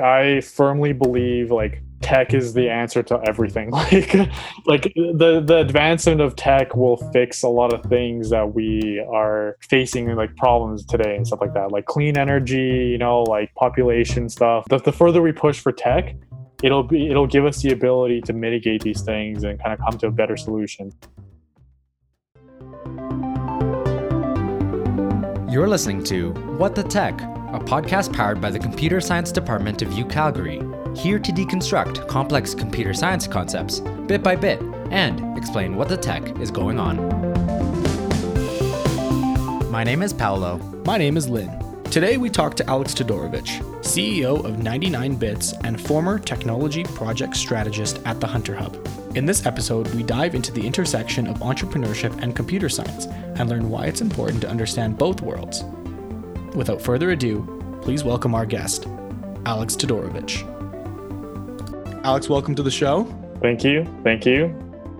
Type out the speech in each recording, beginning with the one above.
I firmly believe like tech is the answer to everything. Like like the the advancement of tech will fix a lot of things that we are facing like problems today and stuff like that. Like clean energy, you know, like population stuff. The, the further we push for tech, it'll be it'll give us the ability to mitigate these things and kind of come to a better solution. You're listening to What the Tech, a podcast powered by the Computer Science Department of U Calgary, here to deconstruct complex computer science concepts bit by bit and explain what the tech is going on. My name is Paolo. My name is Lynn. Today we talk to Alex Todorovich, CEO of 99 Bits and former technology project strategist at the Hunter Hub. In this episode, we dive into the intersection of entrepreneurship and computer science and learn why it's important to understand both worlds. Without further ado, please welcome our guest, Alex Todorovich. Alex, welcome to the show. Thank you. Thank you.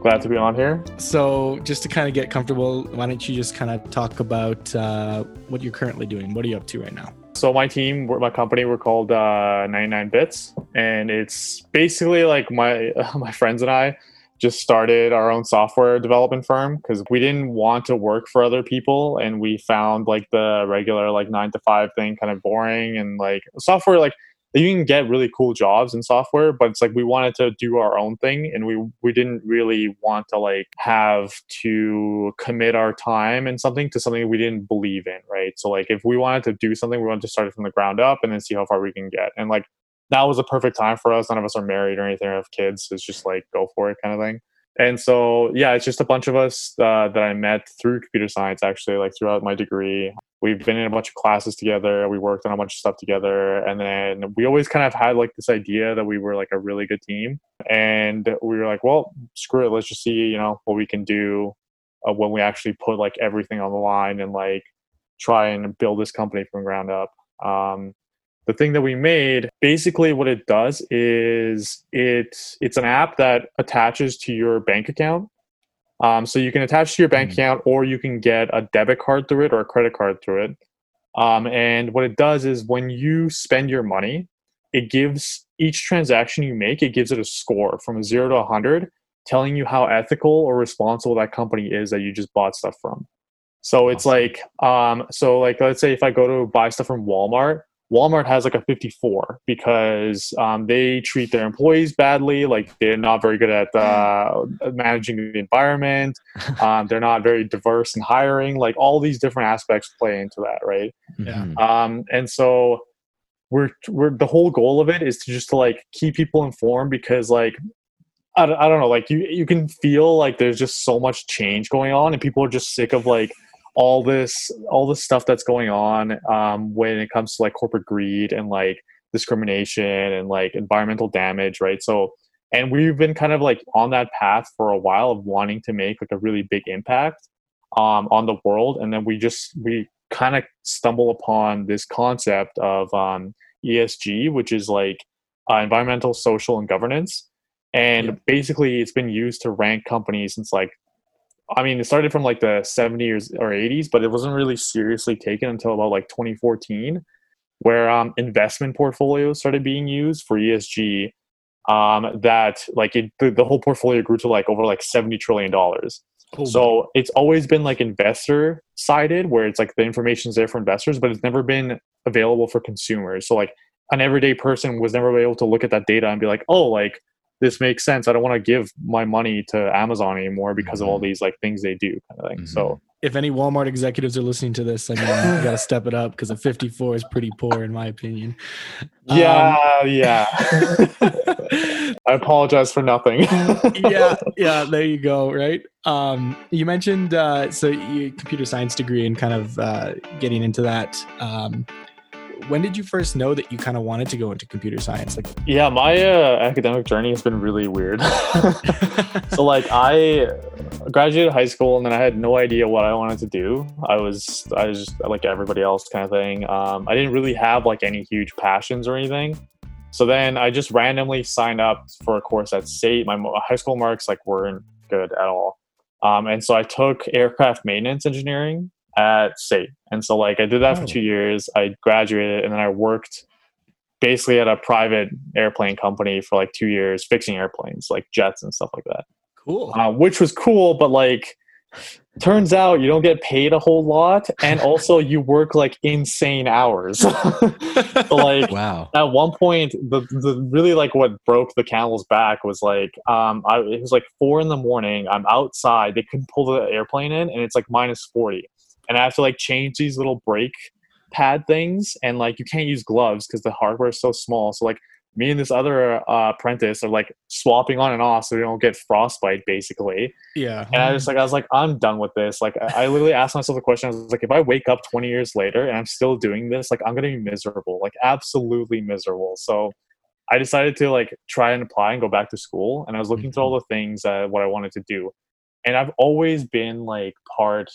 Glad to be on here. So, just to kind of get comfortable, why don't you just kind of talk about uh, what you're currently doing? What are you up to right now? So my team, my company, we're called uh, 99 Bits, and it's basically like my my friends and I just started our own software development firm because we didn't want to work for other people, and we found like the regular like nine to five thing kind of boring, and like software like you can get really cool jobs in software but it's like we wanted to do our own thing and we we didn't really want to like have to commit our time and something to something we didn't believe in right? So like if we wanted to do something we wanted to start it from the ground up and then see how far we can get. And like that was a perfect time for us. None of us are married or anything or have kids. So it's just like go for it kind of thing. And so yeah it's just a bunch of us uh, that i met through computer science actually like throughout my degree. We've been in a bunch of classes together. We worked on a bunch of stuff together. And then we always kind of had like this idea that we were like a really good team. And we were like well screw it. Let's just see you know what we can do uh, when we actually put like everything on the line and like try and build this company from ground up. Um, the thing that we made basically what it does is it it's an app that attaches to your bank account um, so you can attach to your bank mm account or you can get a debit card through it or a credit card through it. Um, and what it does is when you spend your money, it gives each transaction you make, it gives it a score from zero to 100, telling you how ethical or responsible that company is that you just bought stuff from. So it's like, um, so like, let's say if I go to buy stuff from Walmart, Walmart has like a 54 because um, they treat their employees badly. Like they're not very good at uh, managing the environment. Um, they're not very diverse in hiring. Like all these different aspects play into that, right? Yeah. Um, and so we're we're the whole goal of it is to just to like keep people informed because like I don't, I don't know like you you can feel like there's just so much change going on and people are just sick of like all this all the stuff that's going on um, when it comes to like corporate greed and like discrimination and like environmental damage right? So and we've been kind of like on that path for a while of wanting to make like a really big impact um, on the world. And then we just we kind of stumble upon this concept of um, esg which is like uh, environmental social and governance. And yeah. basically it's been used to rank companies since like I mean, it started from like the 70s or 80s, but it wasn't really seriously taken until about like 2014, where um, investment portfolios started being used for ESG. Um, that like it, the, the whole portfolio grew to like over like 70 trillion dollars. Oh, so it's always been like investor sided, where it's like the information is there for investors, but it's never been available for consumers. So like an everyday person was never able to look at that data and be like, oh, like this makes sense. I don't want to give my money to Amazon anymore because mm-hmm. of all mm-hmm. these like things they do kind of thing. Mm-hmm. So if any Walmart executives are listening to this, I mean, you got to step it up because a 54 is pretty poor in my opinion. Yeah, um, yeah. I apologize for nothing. yeah, yeah. There you go. Right. Um, you mentioned uh, so you computer science degree and kind of uh, getting into that. Um, when did you first know that you kind of wanted to go into computer science? Like yeah my uh, academic journey has been really weird. So like i graduated high school and then i had no idea what i wanted to do. I was i was just like everybody else kind of thing. Um, i didn't really have like any huge passions or anything. So then i just randomly signed up for a course at SAIT. my high school marks like weren't good at all. Um, and so i took aircraft maintenance engineering at SAIT. And so like I did that oh. for two years. I graduated and then I worked basically at a private airplane company for like two years fixing airplanes like jets and stuff like that Cool. uh, which was cool but like turns out you don't get paid a whole lot and also you work like insane hours So, like Wow. at one point the, the really like what broke the camel's back was like um I, it was like four in the morning i'm outside they couldn't pull the airplane in and it's like minus 40 and i have to like change these little brake pad things and like you can't use gloves because the hardware is so small so like me and this other uh, apprentice are like swapping on and off so we don't get frostbite basically yeah. and I just like I was like, I'm done with this. Like I I literally asked myself the question. I was like, if I wake up 20 years later and I'm still doing this, like I'm gonna be miserable, like absolutely miserable. So I decided to like try and apply and go back to school. And I was looking through all the things uh, what I wanted to do. And I've always been like part,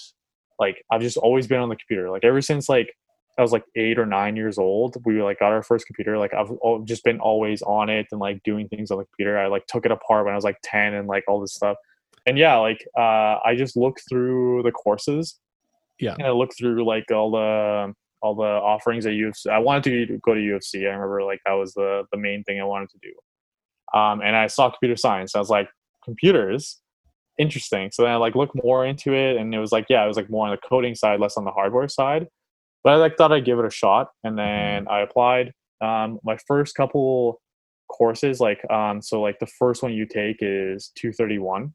like I've just always been on the computer. Like ever since like I was like eight or nine years old, we like got our first computer. Like I've just been always on it and like doing things on the computer. I like took it apart when I was like 10 and like all this stuff and yeah like uh i just look through the courses Yeah. and i look through like all the all the offerings at U of C i wanted to go to U of C i remember like that was the the main thing i wanted to do um and i saw computer science i was like computers interesting so then i like looked more into it and it was like yeah it was like more on the coding side less on the hardware side but i like thought i'd give it a shot and then i applied um my first couple courses like um so like the first one you take is 231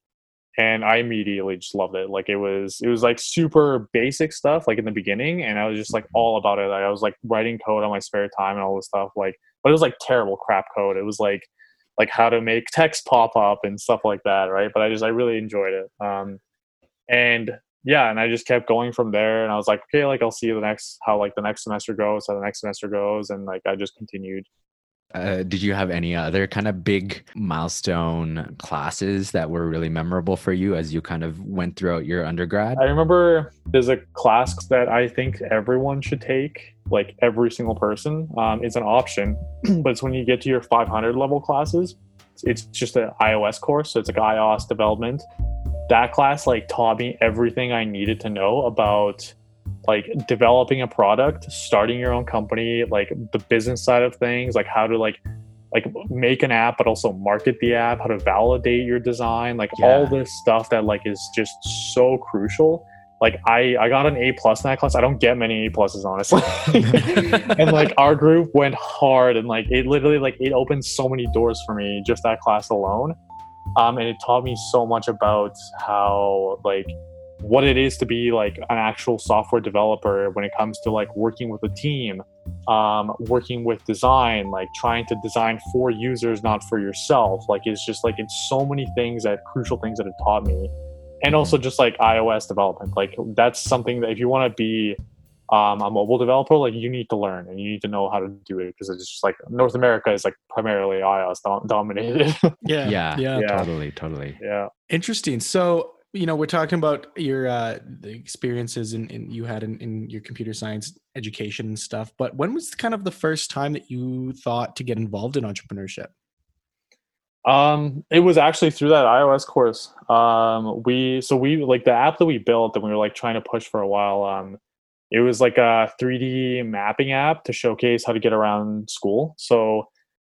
and I immediately just loved it. Like it was, it was like super basic stuff, like in the beginning, and I was just like all about it. Like I was like writing code on my spare time and all this stuff. Like, but it was like terrible crap code. It was like, like how to make text pop up and stuff like that, right? But I just, I really enjoyed it. Um, and yeah, and I just kept going from there. And I was like, okay, like I'll see the next how like the next semester goes, how the next semester goes, and like I just continued. Uh, did you have any other kind of big milestone classes that were really memorable for you as you kind of went throughout your undergrad? I remember there's a class that I think everyone should take, like every single person. Um, it's an option, but it's when you get to your 500 level classes. It's just an iOS course, so it's like iOS development. That class like taught me everything I needed to know about like developing a product, starting your own company, like the business side of things, like how to like like make an app but also market the app, how to validate your design, like all this stuff that like is just so crucial. Like I I got an A plus in that class. I don't get many A pluses honestly. and like our group went hard and like it literally like it opened so many doors for me just that class alone. Um and it taught me so much about how like what it is to be like an actual software developer when it comes to like working with a team um, working with design like trying to design for users not for yourself like it's just like it's so many things that crucial things that it taught me and also just like ios development like that's something that if you want to be um, a mobile developer like you need to learn and you need to know how to do it because it's just like north america is like primarily ios dom- dominated Yeah. yeah, Yeah. Yeah. totally, totally. yeah Interesting. So, you know, we're talking about your uh the experiences in you had in, in your computer science education and stuff, but when was kind of the first time that you thought to get involved in entrepreneurship? Um, it was actually through that iOS course. Um, we so we like the app that we built that we were like trying to push for a while. Um, it was like a 3D mapping app to showcase how to get around school. So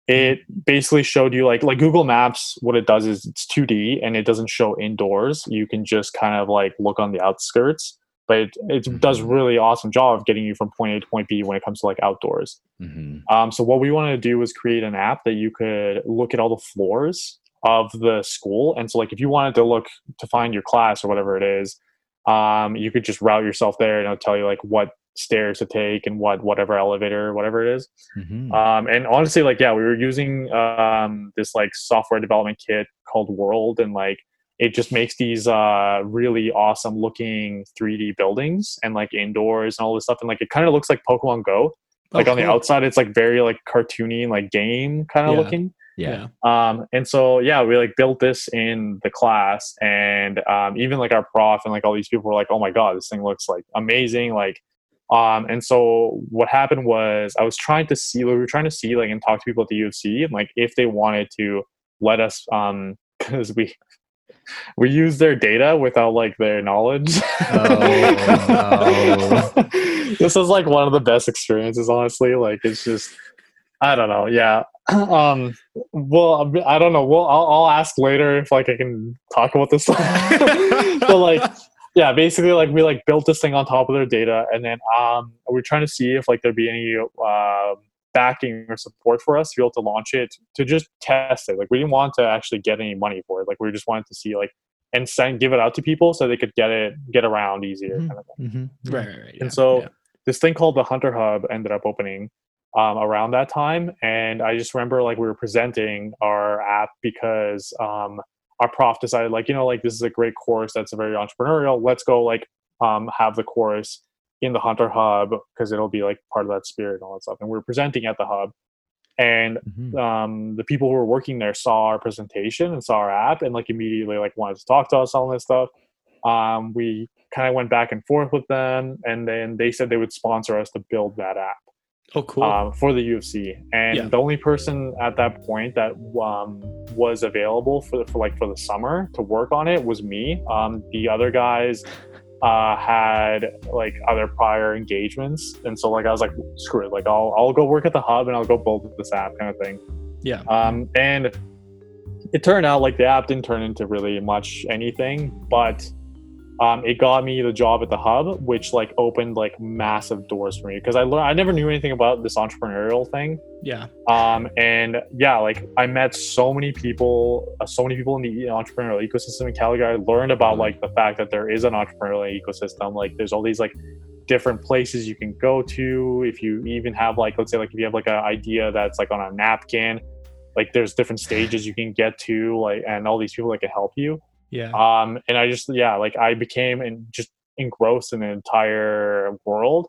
it basically showed you like like Google Maps. What it does is it's 2D and it doesn't show indoors. You can just kind of like look on the outskirts, but it, it does Mhm. really awesome job of getting you from point A to point B when it comes to like outdoors. hmm Um, so what we wanted to do was create an app that you could look at all the floors of the school, and so like if you wanted to look to find your class or whatever it is, um, you could just route yourself there, and it'll tell you like what stairs to take and what whatever elevator, whatever it is. hmm Um, and honestly, like yeah, we were using um, this like software development kit called WRLD, and like it just makes these uh, really awesome looking 3D buildings and like indoors and all this stuff, and like it kind of looks like Pokemon Go like Oh, on the outside it's like very like cartoony like game kind of Yeah. looking yeah. um and so yeah we like built this in the class and um even like our prof and like all these people were like oh my god this thing looks like amazing like um and so what happened was i was trying to see we were trying to see like and talk to people at the U of C and like if they wanted to let us um because we we use their data without like their knowledge Oh, this is like one of the best experiences honestly like it's just I don't know. Yeah. Um. Well, I don't know. Well, I'll, I'll ask later if like I can talk about this. but like, yeah, basically like we like built this thing on top of their data, and then um we're trying to see if like there'd be any uh, backing or support for us to be able to launch it to just test it. Like we didn't want to actually get any money for it. Like we just wanted to see like and send give it out to people so they could get it get around easier Mhm. kind of thing. Mm-hmm. Right, right, right. And yeah, so yeah. this thing called the Hunter Hub ended up opening um, around that time, and I just remember like we were presenting our app because um, our prof decided like you know like this is a great course that's a very entrepreneurial. Let's go like um, have the course in the Hunter Hub because it'll be like part of that spirit and all that stuff. And we are presenting at the hub, and Mhm. um, the people who were working there saw our presentation and saw our app and like immediately like wanted to talk to us all this stuff um, we kind of went back and forth with them and then they said they would sponsor us to build that app Oh, cool. um, for the U of C and Yeah. the only person at that point that um, was available for, for like for the summer to work on it was me um, the other guys uh, had like other prior engagements and so like i was like screw it like i'll, I'll go work at the hub and i'll go build this app kind of thing yeah. um, and it turned out like the app didn't turn into really much anything, but um, it got me the job at the hub, which like opened like massive doors for me because I learned I never knew anything about this entrepreneurial thing. yeah. Um, and yeah, like I met so many people, uh, so many people in the entrepreneurial ecosystem in Calgary. I learned about like the fact that there is an entrepreneurial ecosystem. Like there's all these like different places you can go to. If you even have like, let's say like if you have like an idea that's like on a napkin, like there's different stages you can get to, like, and all these people that can help you Yeah. um and i just yeah like i became and just engrossed in the entire world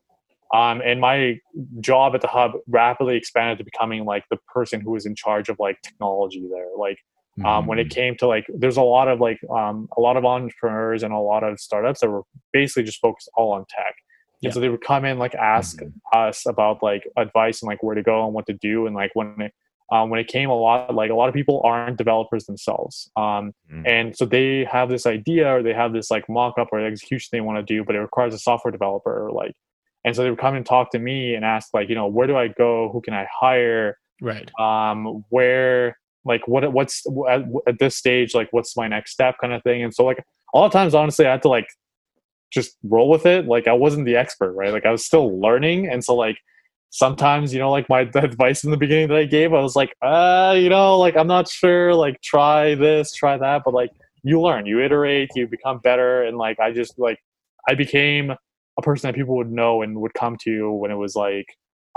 um and my job at the hub rapidly expanded to becoming like the person who was in charge of like technology there like um, when it Mhm. came to like there's a lot of like um, a lot of entrepreneurs and a lot of startups that were basically just focused all on tech Yeah. so they would come in like ask Mhm. us about like advice and like where to go and what to do and like when it um, when it came a lot like a lot of people aren't developers themselves. Um, Mhm. and so they have this idea or they have this like mock-up or execution they want to do but it requires a software developer or like and so they would come and talk to me and ask like you know where do i go? Who can i hire? Right. um where like what what's at, at this stage like what's my next step kind of thing. And so like a lot of times honestly i had to like just roll with it. Like i wasn't the expert right? Like i was still learning. And so like sometimes you know like my advice in the beginning that i gave i was like uh you know like i'm not sure like try this try that but like you learn you iterate you become better and like i just like i became a person that people would know and would come to when it was like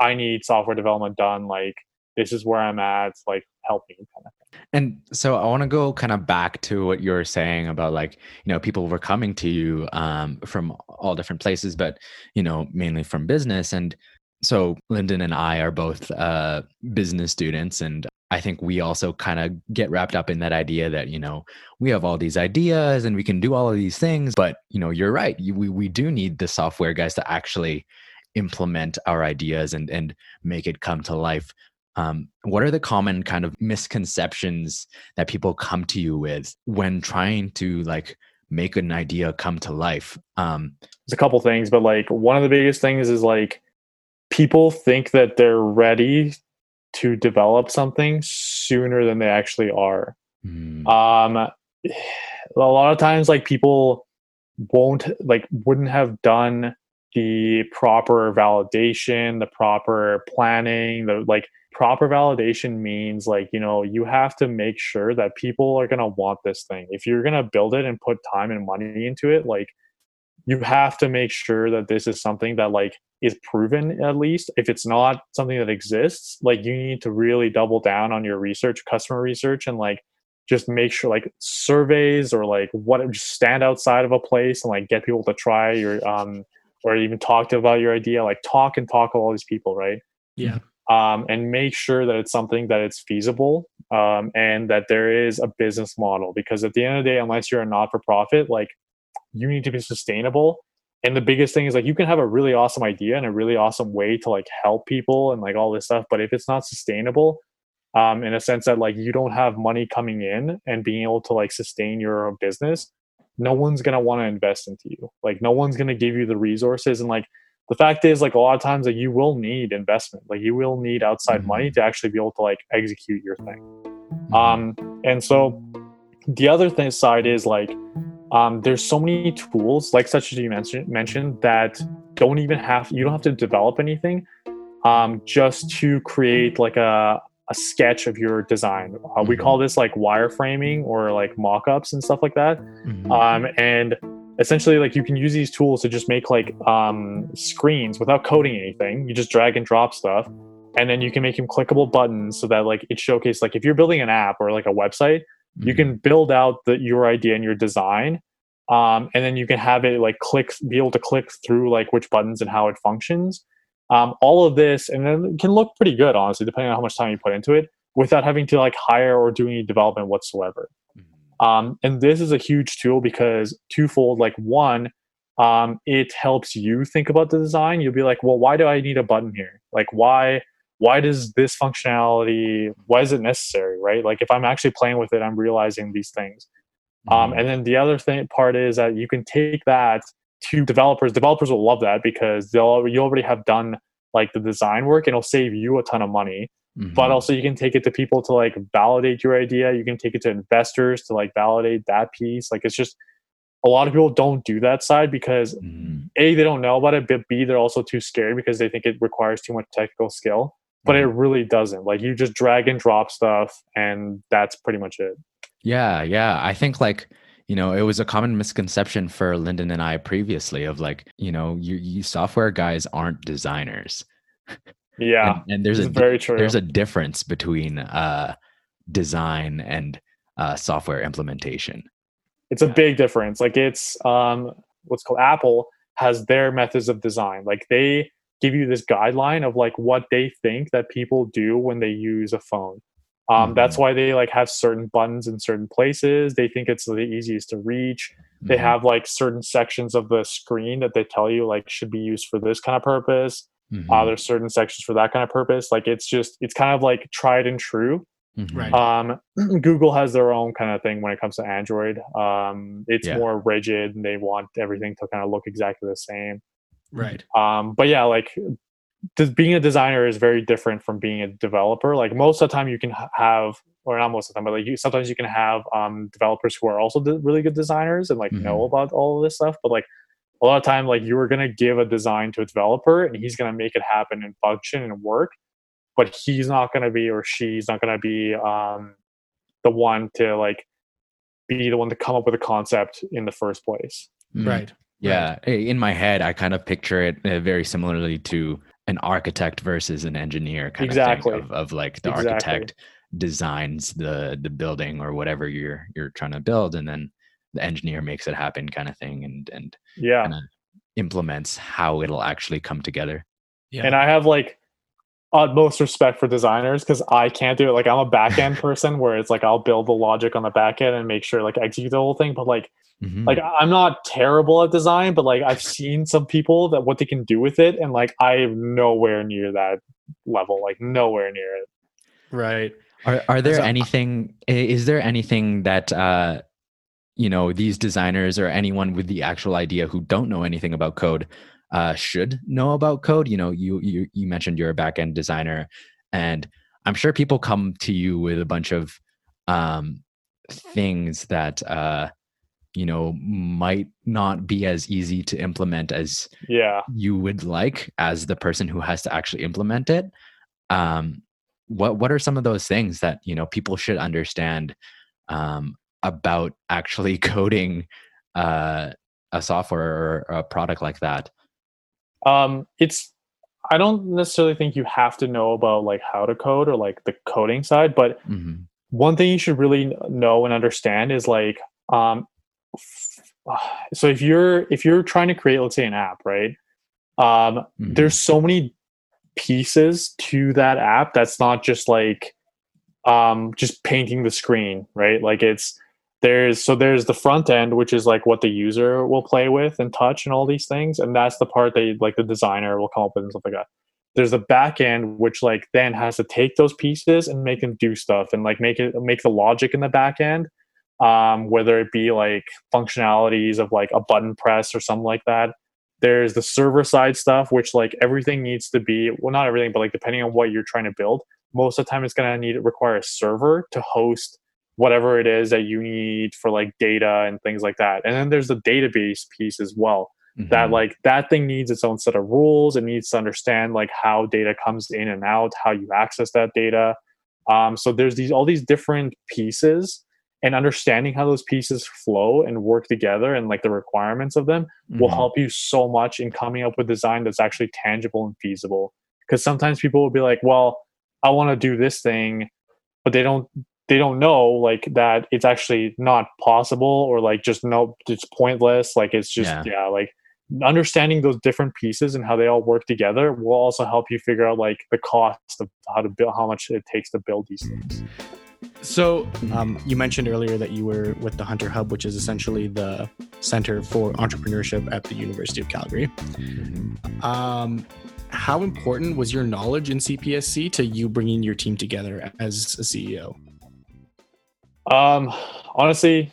i need software development done like this is where i'm at like help me kind of thing. And so I want to go kind of back to what you were saying about like, you know, people were coming to you um, from all different places, but, you know, mainly from business. And so Lyndon and I are both uh, business students. And I think we also kind of get wrapped up in that idea that, you know, we have all these ideas and we can do all of these things. But, you know, you're right. We, we do need the software guys to actually implement our ideas and, and make it come to life. Um, what are the common kind of misconceptions that people come to you with when trying to like make an idea come to life? Um, there's a couple things but like one of the biggest things is like people think that they're ready to develop something sooner than they actually are. Mm, um a lot of times like people won't like wouldn't have done the proper validation the proper planning the like proper validation means like you know you have to make sure that people are going to want this thing. If you're going to build it and put time and money into it like you have to make sure that this is something that like is proven at least if it's not something that exists like you need to really double down on your research customer research and like just make sure like surveys or like what just stand outside of a place and like get people to try your um or even talk to about your idea like talk and talk to all these people right Yeah. um, and make sure that it's something that it's feasible um, and that there is a business model because at the end of the day unless you're a not-for-profit like you need to be sustainable. And the biggest thing is like you can have a really awesome idea and a really awesome way to like help people and like all this stuff but if it's not sustainable um, in a sense that like you don't have money coming in and being able to like sustain your own business no one's going to want to invest into you. Like no one's going to give you the resources. And like the fact is like a lot of times like you will need investment. Like you will need outside Mhm. money to actually be able to like execute your thing. Mhm. um and so the other thing side is like um there's so many tools like such as you mentioned mentioned that don't even have you don't have to develop anything um just to create like a a sketch of your design uh, we Mhm. call this like wireframing or like mock-ups and stuff like that Mhm. um, and essentially like you can use these tools to just make like um, screens without coding anything you just drag and drop stuff and then you can make them clickable buttons so that like it showcases like if you're building an app or like a website you can build out the, your idea and your design um, and then you can have it like click be able to click through like which buttons and how it functions. Um, all of this and then it can look pretty good honestly depending on how much time you put into it without having to like hire or do any development whatsoever. Mhm. um, and this is a huge tool because twofold like one um, it helps you think about the design. You'll be like well why do i need a button here? Like why why does this functionality why is it necessary right? Like if i'm actually playing with it i'm realizing these things. Um, Mhm. and then the other thing part is that you can take that to developers. Developers will love that because they'll you already have done like the design work and it'll save you a ton of money. But Mhm. also you can take it to people to like validate your idea. You can take it to investors to like validate that piece. Like it's just a lot of people don't do that side because Mhm. a they don't know about it but b they're also too scared because they think it requires too much technical skill but it really doesn't. Like you just drag and drop stuff and that's pretty much it. Yeah, yeah. I think like, you know, it was a common misconception for Lyndon and I previously of like, you know, you, you software guys aren't designers. yeah And, and there's a very true. there's a difference between uh design and uh software implementation. it's a big difference. Like it's um what's called apple has their methods of design. Like they give you this guideline of like what they think that people do when they use a phone um, that's why they like have certain buttons in certain places they think it's the easiest to reach they Mhm. have like certain sections of the screen that they tell you like should be used for this kind of purpose Mhm. uh, there's certain sections for that kind of purpose like it's just it's kind of like tried and true Mhm. Right. um, Google has their own kind of thing when it comes to Android. Um, it's Yeah. more rigid and they want everything to kind of look exactly the same. Right. Um, but yeah, like being a designer is very different from being a developer. Like most of the time, you can have, or not most of the time, but like you, sometimes you can have um, developers who are also de- really good designers and like know Mhm. about all of this stuff. But like a lot of time, like you are gonna give a design to a developer and he's gonna make it happen and function and work, but he's not gonna be or she's not gonna be um, the one to like be the one to come up with a concept in the first place. Mhm. Right. Yeah, i- in my head, I kind of picture it uh, very similarly to an architect versus an engineer kind Exactly. of thing. Of, of like the Exactly. architect designs the the building or whatever you're you're trying to build, and then the engineer makes it happen, kind of thing, and and Yeah. implements how it'll actually come together. Yeah. and I have like utmost respect for designers because I can't do it. Like I'm a back end person where it's like I'll build the logic on the back end and make sure like execute the whole thing. But like Mhm. like I'm not terrible at design, but like I've seen some people that what they can do with it, and like I'm nowhere near that level. Like nowhere near it. right. Are are there So- anything? Is there anything that uh, you know these designers or anyone with the actual idea who don't know anything about code uh, should know about code? You know, you you you mentioned you're a back end designer, and I'm sure people come to you with a bunch of um, things that uh, you know might not be as easy to implement as Yeah. you would like as the person who has to actually implement it um what what are some of those things that you know people should understand um about actually coding uh a software or a product like that Um, it's I don't necessarily think you have to know about like how to code or like the coding side, but Mhm. one thing you should really know and understand is like um so if you're if you're trying to create let's say an app right? Um Mhm. there's so many pieces to that app that's not just like um just painting the screen right? Like it's there's so there's the front end which is like what the user will play with and touch and all these things and that's the part that like the designer will come up with and stuff like that. There's the back end which like then has to take those pieces and make them do stuff and like make it make the logic in the back end um, whether it be like functionalities of like a button press or something like that there's the server side stuff which like everything needs to be well not everything but like depending on what you're trying to build most of the time it's going to need require a server to host whatever it is that you need for like data and things like that. And then there's the database piece as well mm-hmm. that like that thing needs its own set of rules. It needs to understand like how data comes in and out how you access that data. Um, so there's these all these different pieces and understanding how those pieces flow and work together and like the requirements of them mm-hmm. will help you so much in coming up with design that's actually tangible and feasible. Because sometimes people will be like well i want to do this thing but they don't they don't know like that it's actually not possible or like just no it's pointless like it's just yeah, yeah like understanding those different pieces and how they all work together will also help you figure out like the cost of how to build how much it takes to build these things so um, you mentioned earlier that you were with the hunter hub which is essentially the center for entrepreneurship at the university of calgary mm-hmm. um, how important was your knowledge in cpsc to you bringing your team together as a ceo um, honestly,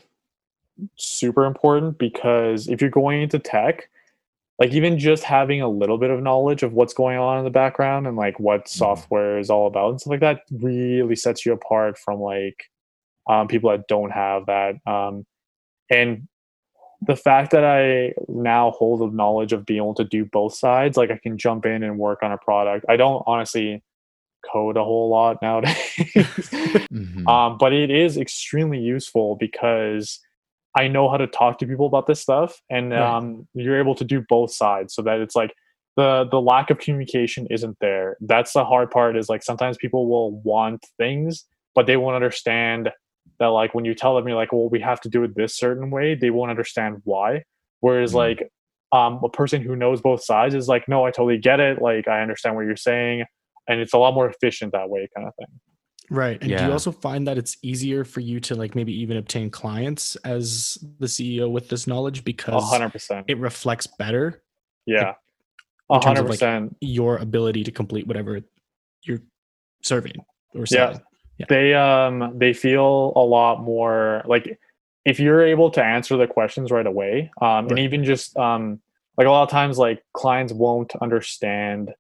super important because if you're going into tech, like even just having a little bit of knowledge of what's going on in the background and like what mm-hmm. software is all about and stuff like that really sets you apart from like um, people that don't have that. Um, and the fact that I now hold the knowledge of being able to do both sides, like I can jump in and work on a product. I don't honestly code a whole lot nowadays. mm-hmm. um, but it is extremely useful because I know how to talk to people about this stuff, and right. um, you're able to do both sides, so that it's like the the lack of communication isn't there. That's the hard part. Is like sometimes people will want things, but they won't understand that. Like when you tell them, you're like, well, we have to do it this certain way. They won't understand why. Whereas mm-hmm. like um, a person who knows both sides is like, no, I totally get it. Like I understand what you're saying and it's a lot more efficient that way kind of thing right and yeah. do you also find that it's easier for you to like maybe even obtain clients as the ceo with this knowledge because 100% it reflects better yeah like, 100% like your ability to complete whatever you're serving or yeah. yeah they um they feel a lot more like if you're able to answer the questions right away um right. and even just um like a lot of times like clients won't understand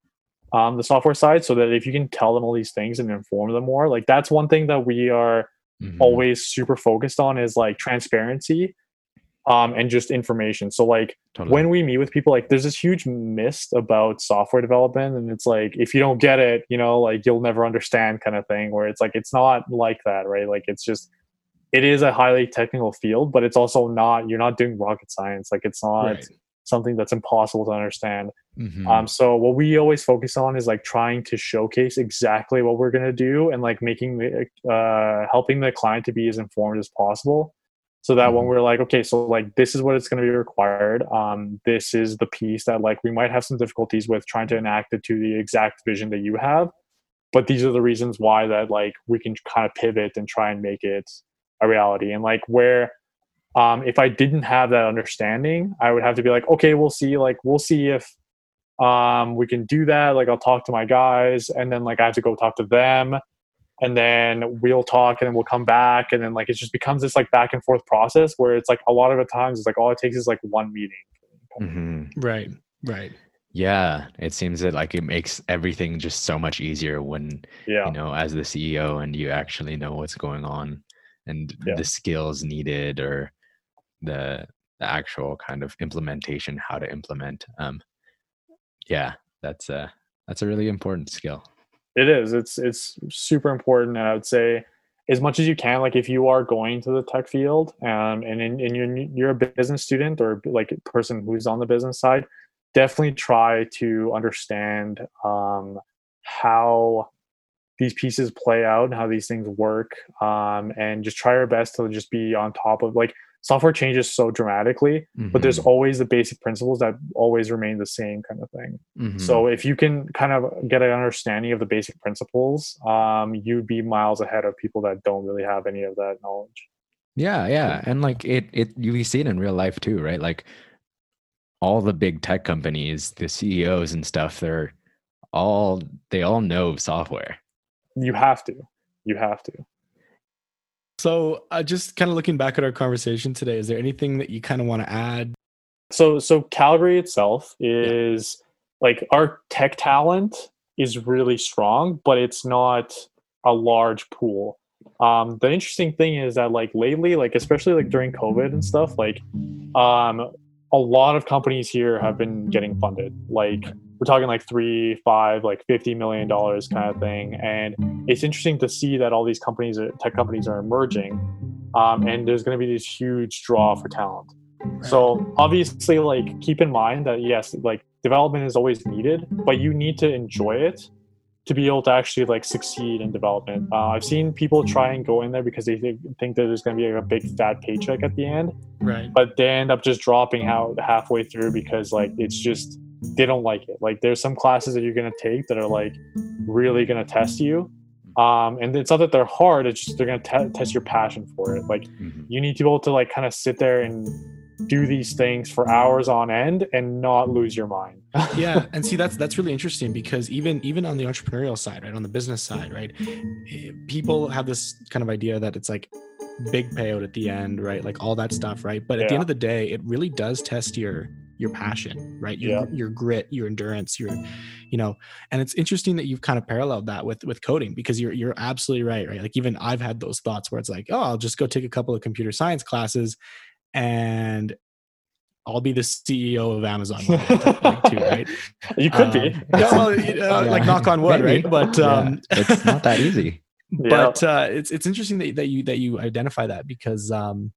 um, the software side so that if you can tell them all these things and inform them more like that's one thing that we are mm-hmm. always super focused on is like transparency um, and just information so like totally. when we meet with people like there's this huge mist about software development and it's like if you don't get it you know like you'll never understand kind of thing where it's like it's not like that right like it's just it is a highly technical field but it's also not you're not doing rocket science like it's not right something that's impossible to understand. Mm-hmm. Um, so what we always focus on is like trying to showcase exactly what we're going to do and like making the, uh, helping the client to be as informed as possible. So that mm-hmm. when we're like, okay, so like this is what it's going to be required. Um, this is the piece that like we might have some difficulties with trying to enact it to the exact vision that you have, but these are the reasons why that like we can kind of pivot and try and make it a reality. And like where um, if I didn't have that understanding, I would have to be like, okay, we'll see. Like, we'll see if um, we can do that. Like, I'll talk to my guys, and then like I have to go talk to them, and then we'll talk, and then we'll come back, and then like it just becomes this like back and forth process where it's like a lot of the times it's like all it takes is like one meeting. Mm-hmm. Right. Right. Yeah, it seems that like it makes everything just so much easier when yeah. you know as the CEO and you actually know what's going on and yeah. the skills needed or the the actual kind of implementation, how to implement. Um, yeah, that's a that's a really important skill. It is. It's it's super important, and I would say as much as you can. Like if you are going to the tech field, um, and in, and you're you're a business student or like a person who's on the business side, definitely try to understand um, how these pieces play out and how these things work um, and just try our best to just be on top of like software changes so dramatically mm-hmm. but there's mm-hmm. always the basic principles that always remain the same kind of thing mm-hmm. so if you can kind of get an understanding of the basic principles um, you'd be miles ahead of people that don't really have any of that knowledge yeah yeah and like it it you see it in real life too right like all the big tech companies the ceos and stuff they're all they all know software you have to you have to so uh, just kind of looking back at our conversation today is there anything that you kind of want to add? So so calgary itself is like our tech talent is really strong but it's not a large pool. Um the interesting thing is that like lately like especially like during covid and stuff like um a lot of companies here have been getting funded. Like we're talking like three five like 50 million dollars kind of thing. And it's interesting to see that all these companies are, tech companies are emerging um, and there's going to be this huge draw for talent. So obviously like keep in mind that yes like development is always needed but you need to enjoy it to be able to actually like succeed in development. Uh, i've seen people try and go in there because they think, think that there's going to be like a big fat paycheck at the end Right. but they end up just dropping out halfway through because like it's just they don't like it. Like there's some classes that you're going to take that are like really going to test you um and it's not that they're hard it's just they're going to te- test your passion for it. Like Mhm. you need to be able to like kind of sit there and do these things for hours on end and not lose your mind. Yeah and see that's that's really interesting because even even on the entrepreneurial side right on the business side right eh, people have this kind of idea that it's like big payout at the end right like all that stuff right but at the end of the day it really does test your your passion right your, Yeah. your grit your endurance your you know and it's interesting that you've kind of paralleled that with with coding because you're you're absolutely right right like even i've had those thoughts where it's like oh i'll just go take a couple of computer science classes and i'll be the ceo of amazon one day type thing too, right you could um, be yeah, well, you know, Yeah. like knock on wood, Maybe. right? But Yeah. um, it's not that easy. yeah. but uh, it's it's interesting that, that you that you identify that because um,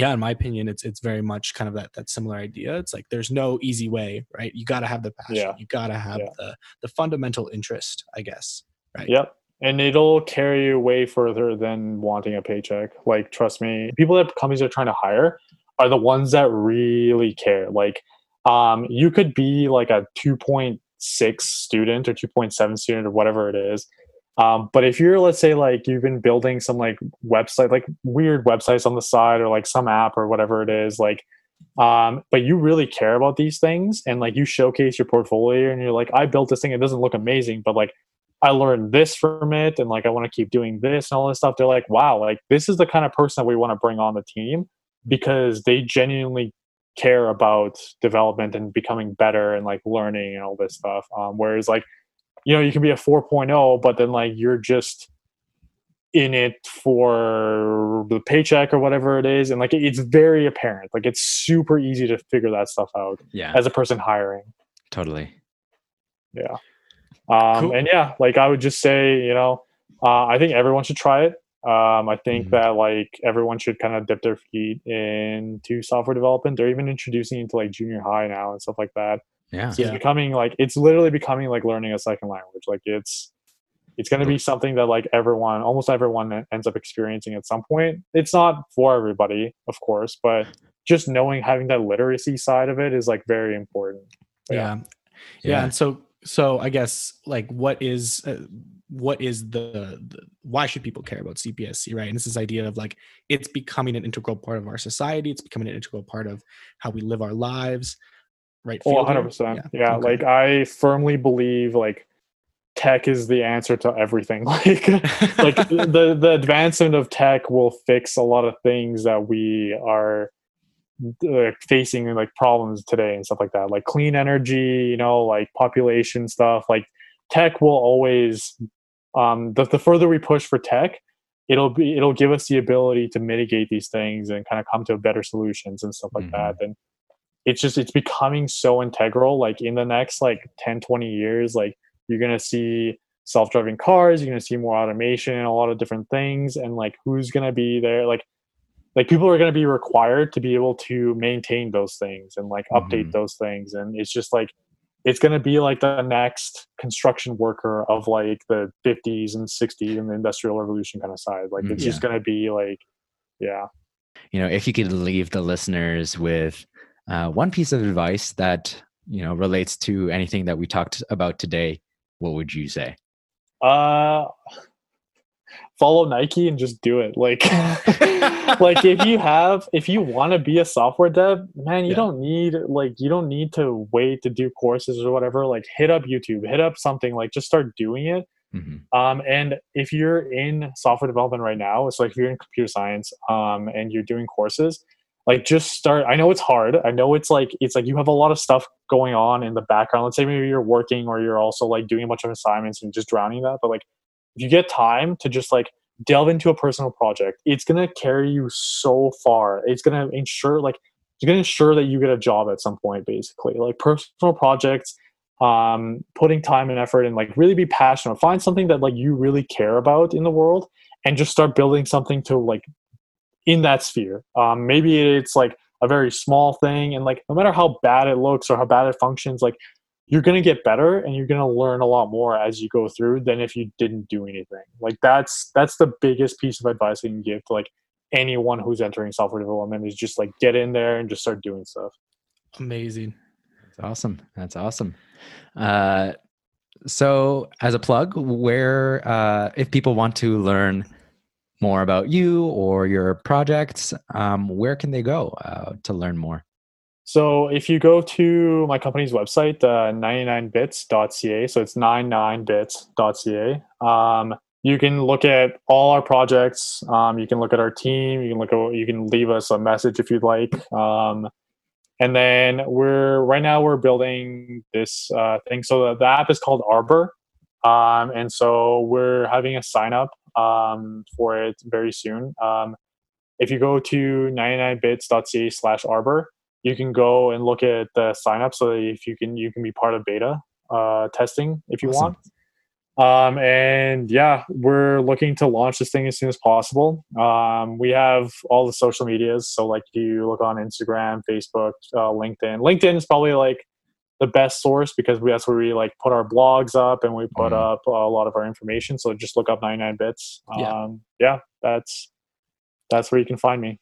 yeah, in my opinion, it's it's very much kind of that that similar idea. It's like there's no easy way, right? You got to have the passion. Yeah. You got to have Yeah. the the fundamental interest, I guess. Right. Yep. And it'll carry you way further than wanting a paycheck. Like, trust me, people that companies are trying to hire are the ones that really care. Like, um, you could be like a 2.6 student or 2.7 student or whatever it is. Um, but if you're, let's say, like you've been building some like website, like weird websites on the side or like some app or whatever it is, like, um, but you really care about these things and like you showcase your portfolio and you're like, I built this thing. It doesn't look amazing, but like I learned this from it and like I want to keep doing this and all this stuff. They're like, wow, like this is the kind of person that we want to bring on the team because they genuinely care about development and becoming better and like learning and all this stuff. Um, whereas like, you know, you can be a 4.0, but then like you're just in it for the paycheck or whatever it is. And like it's very apparent. Like it's super easy to figure that stuff out Yeah, as a person hiring. totally. Yeah. Um, Cool. And yeah, like I would just say, you know, uh, I think everyone should try it. Um, I think Mhm. that like everyone should kind of dip their feet into software development. They're even introducing into like junior high now and stuff like that. Yeah. So Yeah. it's becoming like it's literally becoming like learning a second language. Like it's it's going to be something that like everyone, almost everyone, ends up experiencing at some point. It's not for everybody, of course, but just knowing having that literacy side of it is like very important. Yeah. Yeah. yeah, Yeah. And so so I guess like what is uh, what is the, the why should people care about CPSC, right? And it's this idea of like it's becoming an integral part of our society. It's becoming an integral part of how we live our lives. Right. Oh, Field here? 100%. Yeah, Okay. like I firmly believe like tech is the answer to everything. Like like the the advancement of tech will fix a lot of things that we are uh, facing like problems today and stuff like that. Like clean energy, you know, like population stuff. Like tech will always um the, the further we push for tech, it'll be it'll give us the ability to mitigate these things and kind of come to better solutions and stuff like Mhm. that. And it's just it's becoming so integral like in the next like 10 20 years like you're going to see self-driving cars you're going to see more automation and a lot of different things and like who's going to be there like like people are going to be required to be able to maintain those things and like update Mhm. those things and it's just like it's going to be like the next construction worker of like the 50s and 60s and the industrial revolution kind of side like it's Mhm. just going to be like yeah you know, if you could leave the listeners with uh, one piece of advice that you know relates to anything that we talked about today, what would you say? Uh, follow Nike and just do it. Like, like if you have, if you want to be a software dev, man, you Yeah. don't need like you don't need to wait to do courses or whatever. Like, hit up YouTube, hit up something. Like, just start doing it. Mhm. Um, and if you're in software development right now, it's like if you're in computer science, um, and you're doing courses, like just start i know it's hard. I know it's like it's like you have a lot of stuff going on in the background. Let's say maybe you're working or you're also like doing a bunch of assignments and just drowning that but like if you get time to just like delve into a personal project it's going to carry you so far. It's going to ensure like it's going to ensure that you get a job at some point basically. Like personal projects um putting time and effort and like really be passionate. Find something that like you really care about in the world and just start building something to like in that sphere. Um, maybe it's like a very small thing, and like no matter how bad it looks or how bad it functions, like you're gonna get better and you're gonna learn a lot more as you go through than if you didn't do anything. Like that's that's the biggest piece of advice I can give to like anyone who's entering software development is just like get in there and just start doing stuff. Amazing. That's awesome. That's awesome. Uh, so as a plug, where uh, if people want to learn more about you or your projects, um, where can they go uh, to learn more? So if you go to my company's website, uh, 99bits.ca, so it's 99bits.ca, um, you can look at all our projects. Um, you can look at our team. You can look at. You can leave us a message if you'd like. Um, and then we're right now we're building this uh, thing. So the, the app is called Arbor, um, and so we're having a sign up um, for it very soon. Um, if you go to 99bits.ca slash arbor, you can go and look at the sign up so that if you can you can be part of beta uh, testing if you awesome. want. Um, and yeah, we're looking to launch this thing as soon as possible. Um, we have all the social medias. So like you look on Instagram, Facebook, uh, LinkedIn. LinkedIn is probably like the best source because we, that's where we like put our blogs up and we put mm. up a lot of our information. So just look up 99 bits. Yeah. Um, yeah, that's, that's where you can find me.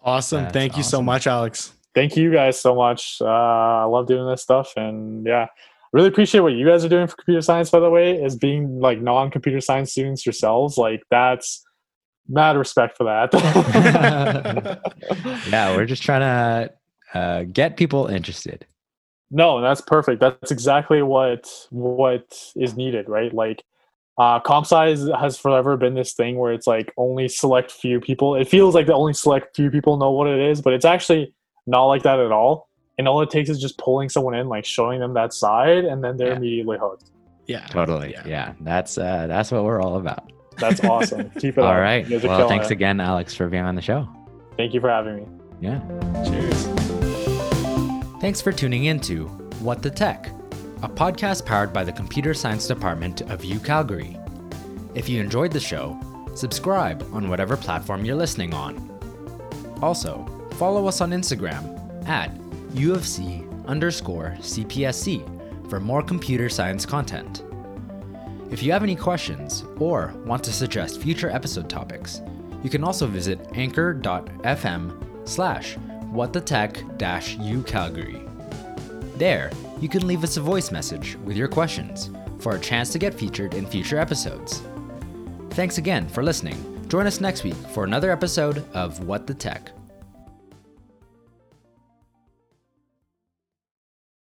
Awesome. That's Thank you so much, Alex. Thank you guys so much. Uh, I love doing this stuff and yeah, really appreciate what you guys are doing for computer science, by the way, as being like non-computer science students yourselves. Like that's mad respect for that. yeah. We're just trying to uh, get people interested no that's perfect. That's exactly what what is needed right? Like uh comp sci has forever been this thing where it's like only select few people. It feels like the only select few people know what it is but it's actually not like that at all. And all it takes is just pulling someone in like showing them that side and then they're yeah. immediately hooked. Yeah. Totally. Yeah. yeah. that's uh that's what we're all about. That's awesome. Keep it all up. right well thanks it. again alex for being on the show. Thank you for having me. Yeah. Cheers Thanks for tuning in to What the Tech, a podcast powered by the Computer Science Department of U Calgary. If you enjoyed the show, subscribe on whatever platform you're listening on. Also, follow us on Instagram at U of C underscore CPSC for more computer science content. If you have any questions or want to suggest future episode topics, you can also visit anchor.fm slash whatthetech-u Calgary. There, you can leave us a voice message with your questions for a chance to get featured in future episodes. Thanks again for listening. Join us next week for another episode of What the Tech.